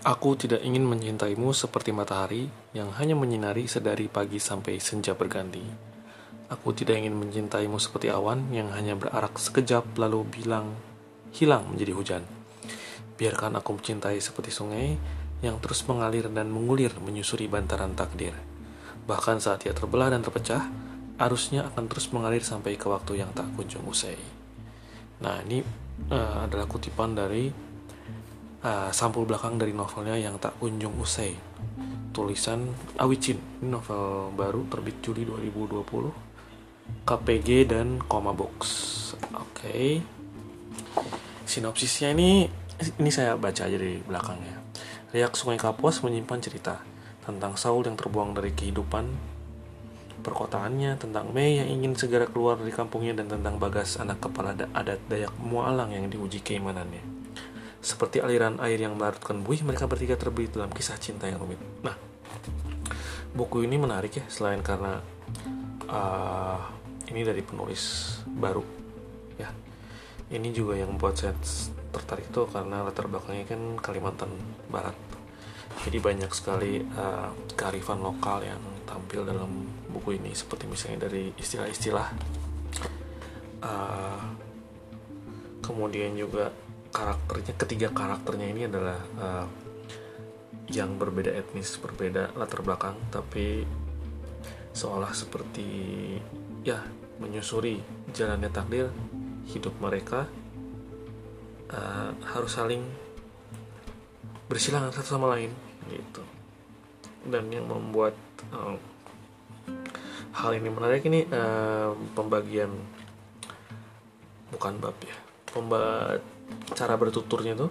Aku tidak ingin mencintaimu seperti matahari yang hanya menyinari sedari pagi sampai senja berganti. Aku tidak ingin mencintaimu seperti awan yang hanya berarak sekejap lalu bilang hilang menjadi hujan. Biarkan aku mencintai seperti sungai yang terus mengalir dan mengulir menyusuri bantaran takdir. Bahkan saat ia terbelah dan terpecah, arusnya akan terus mengalir sampai ke waktu yang tak kunjung usai. Nah, ini uh, adalah kutipan dari uh, sampul belakang dari novelnya yang tak kunjung usai. Tulisan Awicin, novel baru terbit Juli 2020. KPG dan Koma Box. Oke. Okay. Sinopsisnya ini ini saya baca aja dari belakangnya. Riak Sungai Kapuas menyimpan cerita tentang Saul yang terbuang dari kehidupan perkotaannya, tentang Mei yang ingin segera keluar dari kampungnya, dan tentang Bagas, anak kepala adat Dayak Mualang yang diuji keimanannya. Seperti aliran air yang melarutkan buih, mereka bertiga terbelit dalam kisah cinta yang rumit. Nah, buku ini menarik ya, selain karena uh, ini dari penulis baru, ya. Ini juga yang membuat saya tertarik itu karena latar belakangnya kan Kalimantan Barat. Jadi banyak sekali uh, kearifan lokal yang tampil dalam buku ini seperti misalnya dari istilah-istilah uh, kemudian juga karakternya ketiga karakternya ini adalah uh, yang berbeda etnis berbeda latar belakang tapi seolah seperti ya menyusuri jalannya takdir hidup mereka uh, harus saling bersilangan satu sama lain gitu. Dan yang membuat uh, hal ini menarik ini uh, pembagian bukan bab ya pemba cara bertuturnya tuh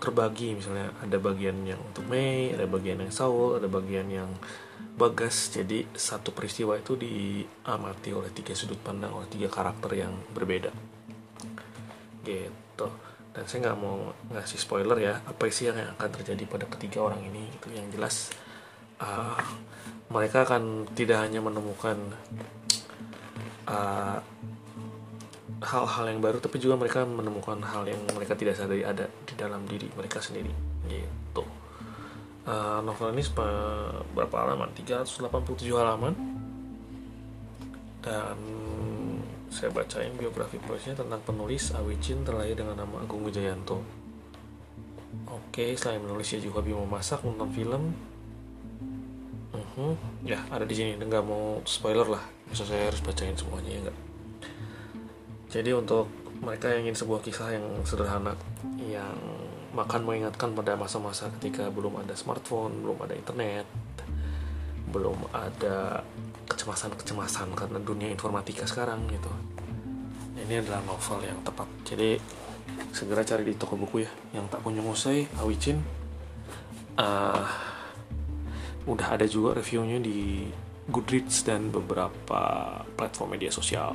terbagi misalnya ada bagian yang untuk Mei ada bagian yang Saul ada bagian yang Bagas. Jadi satu peristiwa itu diamati oleh tiga sudut pandang oleh tiga karakter yang berbeda. Gitu. Dan saya nggak mau ngasih spoiler ya apa sih yang akan terjadi pada ketiga orang ini itu yang jelas uh, mereka akan tidak hanya menemukan uh, hal-hal yang baru tapi juga mereka menemukan hal yang mereka tidak sadari ada di dalam diri mereka sendiri gitu uh, novel ini berapa halaman 387 halaman dan saya bacain biografi penulisnya tentang penulis Awicin terlahir dengan nama Agung Wijayanto. Oke, selain menulis dia juga hobi memasak, menonton film. Uh-huh. Ya, ada di sini. Nggak mau spoiler lah. Masa saya harus bacain semuanya ya nggak? Jadi untuk mereka yang ingin sebuah kisah yang sederhana, yang makan mengingatkan pada masa-masa ketika belum ada smartphone, belum ada internet, belum ada kecemasan-kecemasan karena dunia informatika sekarang gitu. Ini adalah novel yang tepat. Jadi segera cari di toko buku ya yang tak kunjung usai Awicin. Uh, udah ada juga reviewnya di Goodreads dan beberapa platform media sosial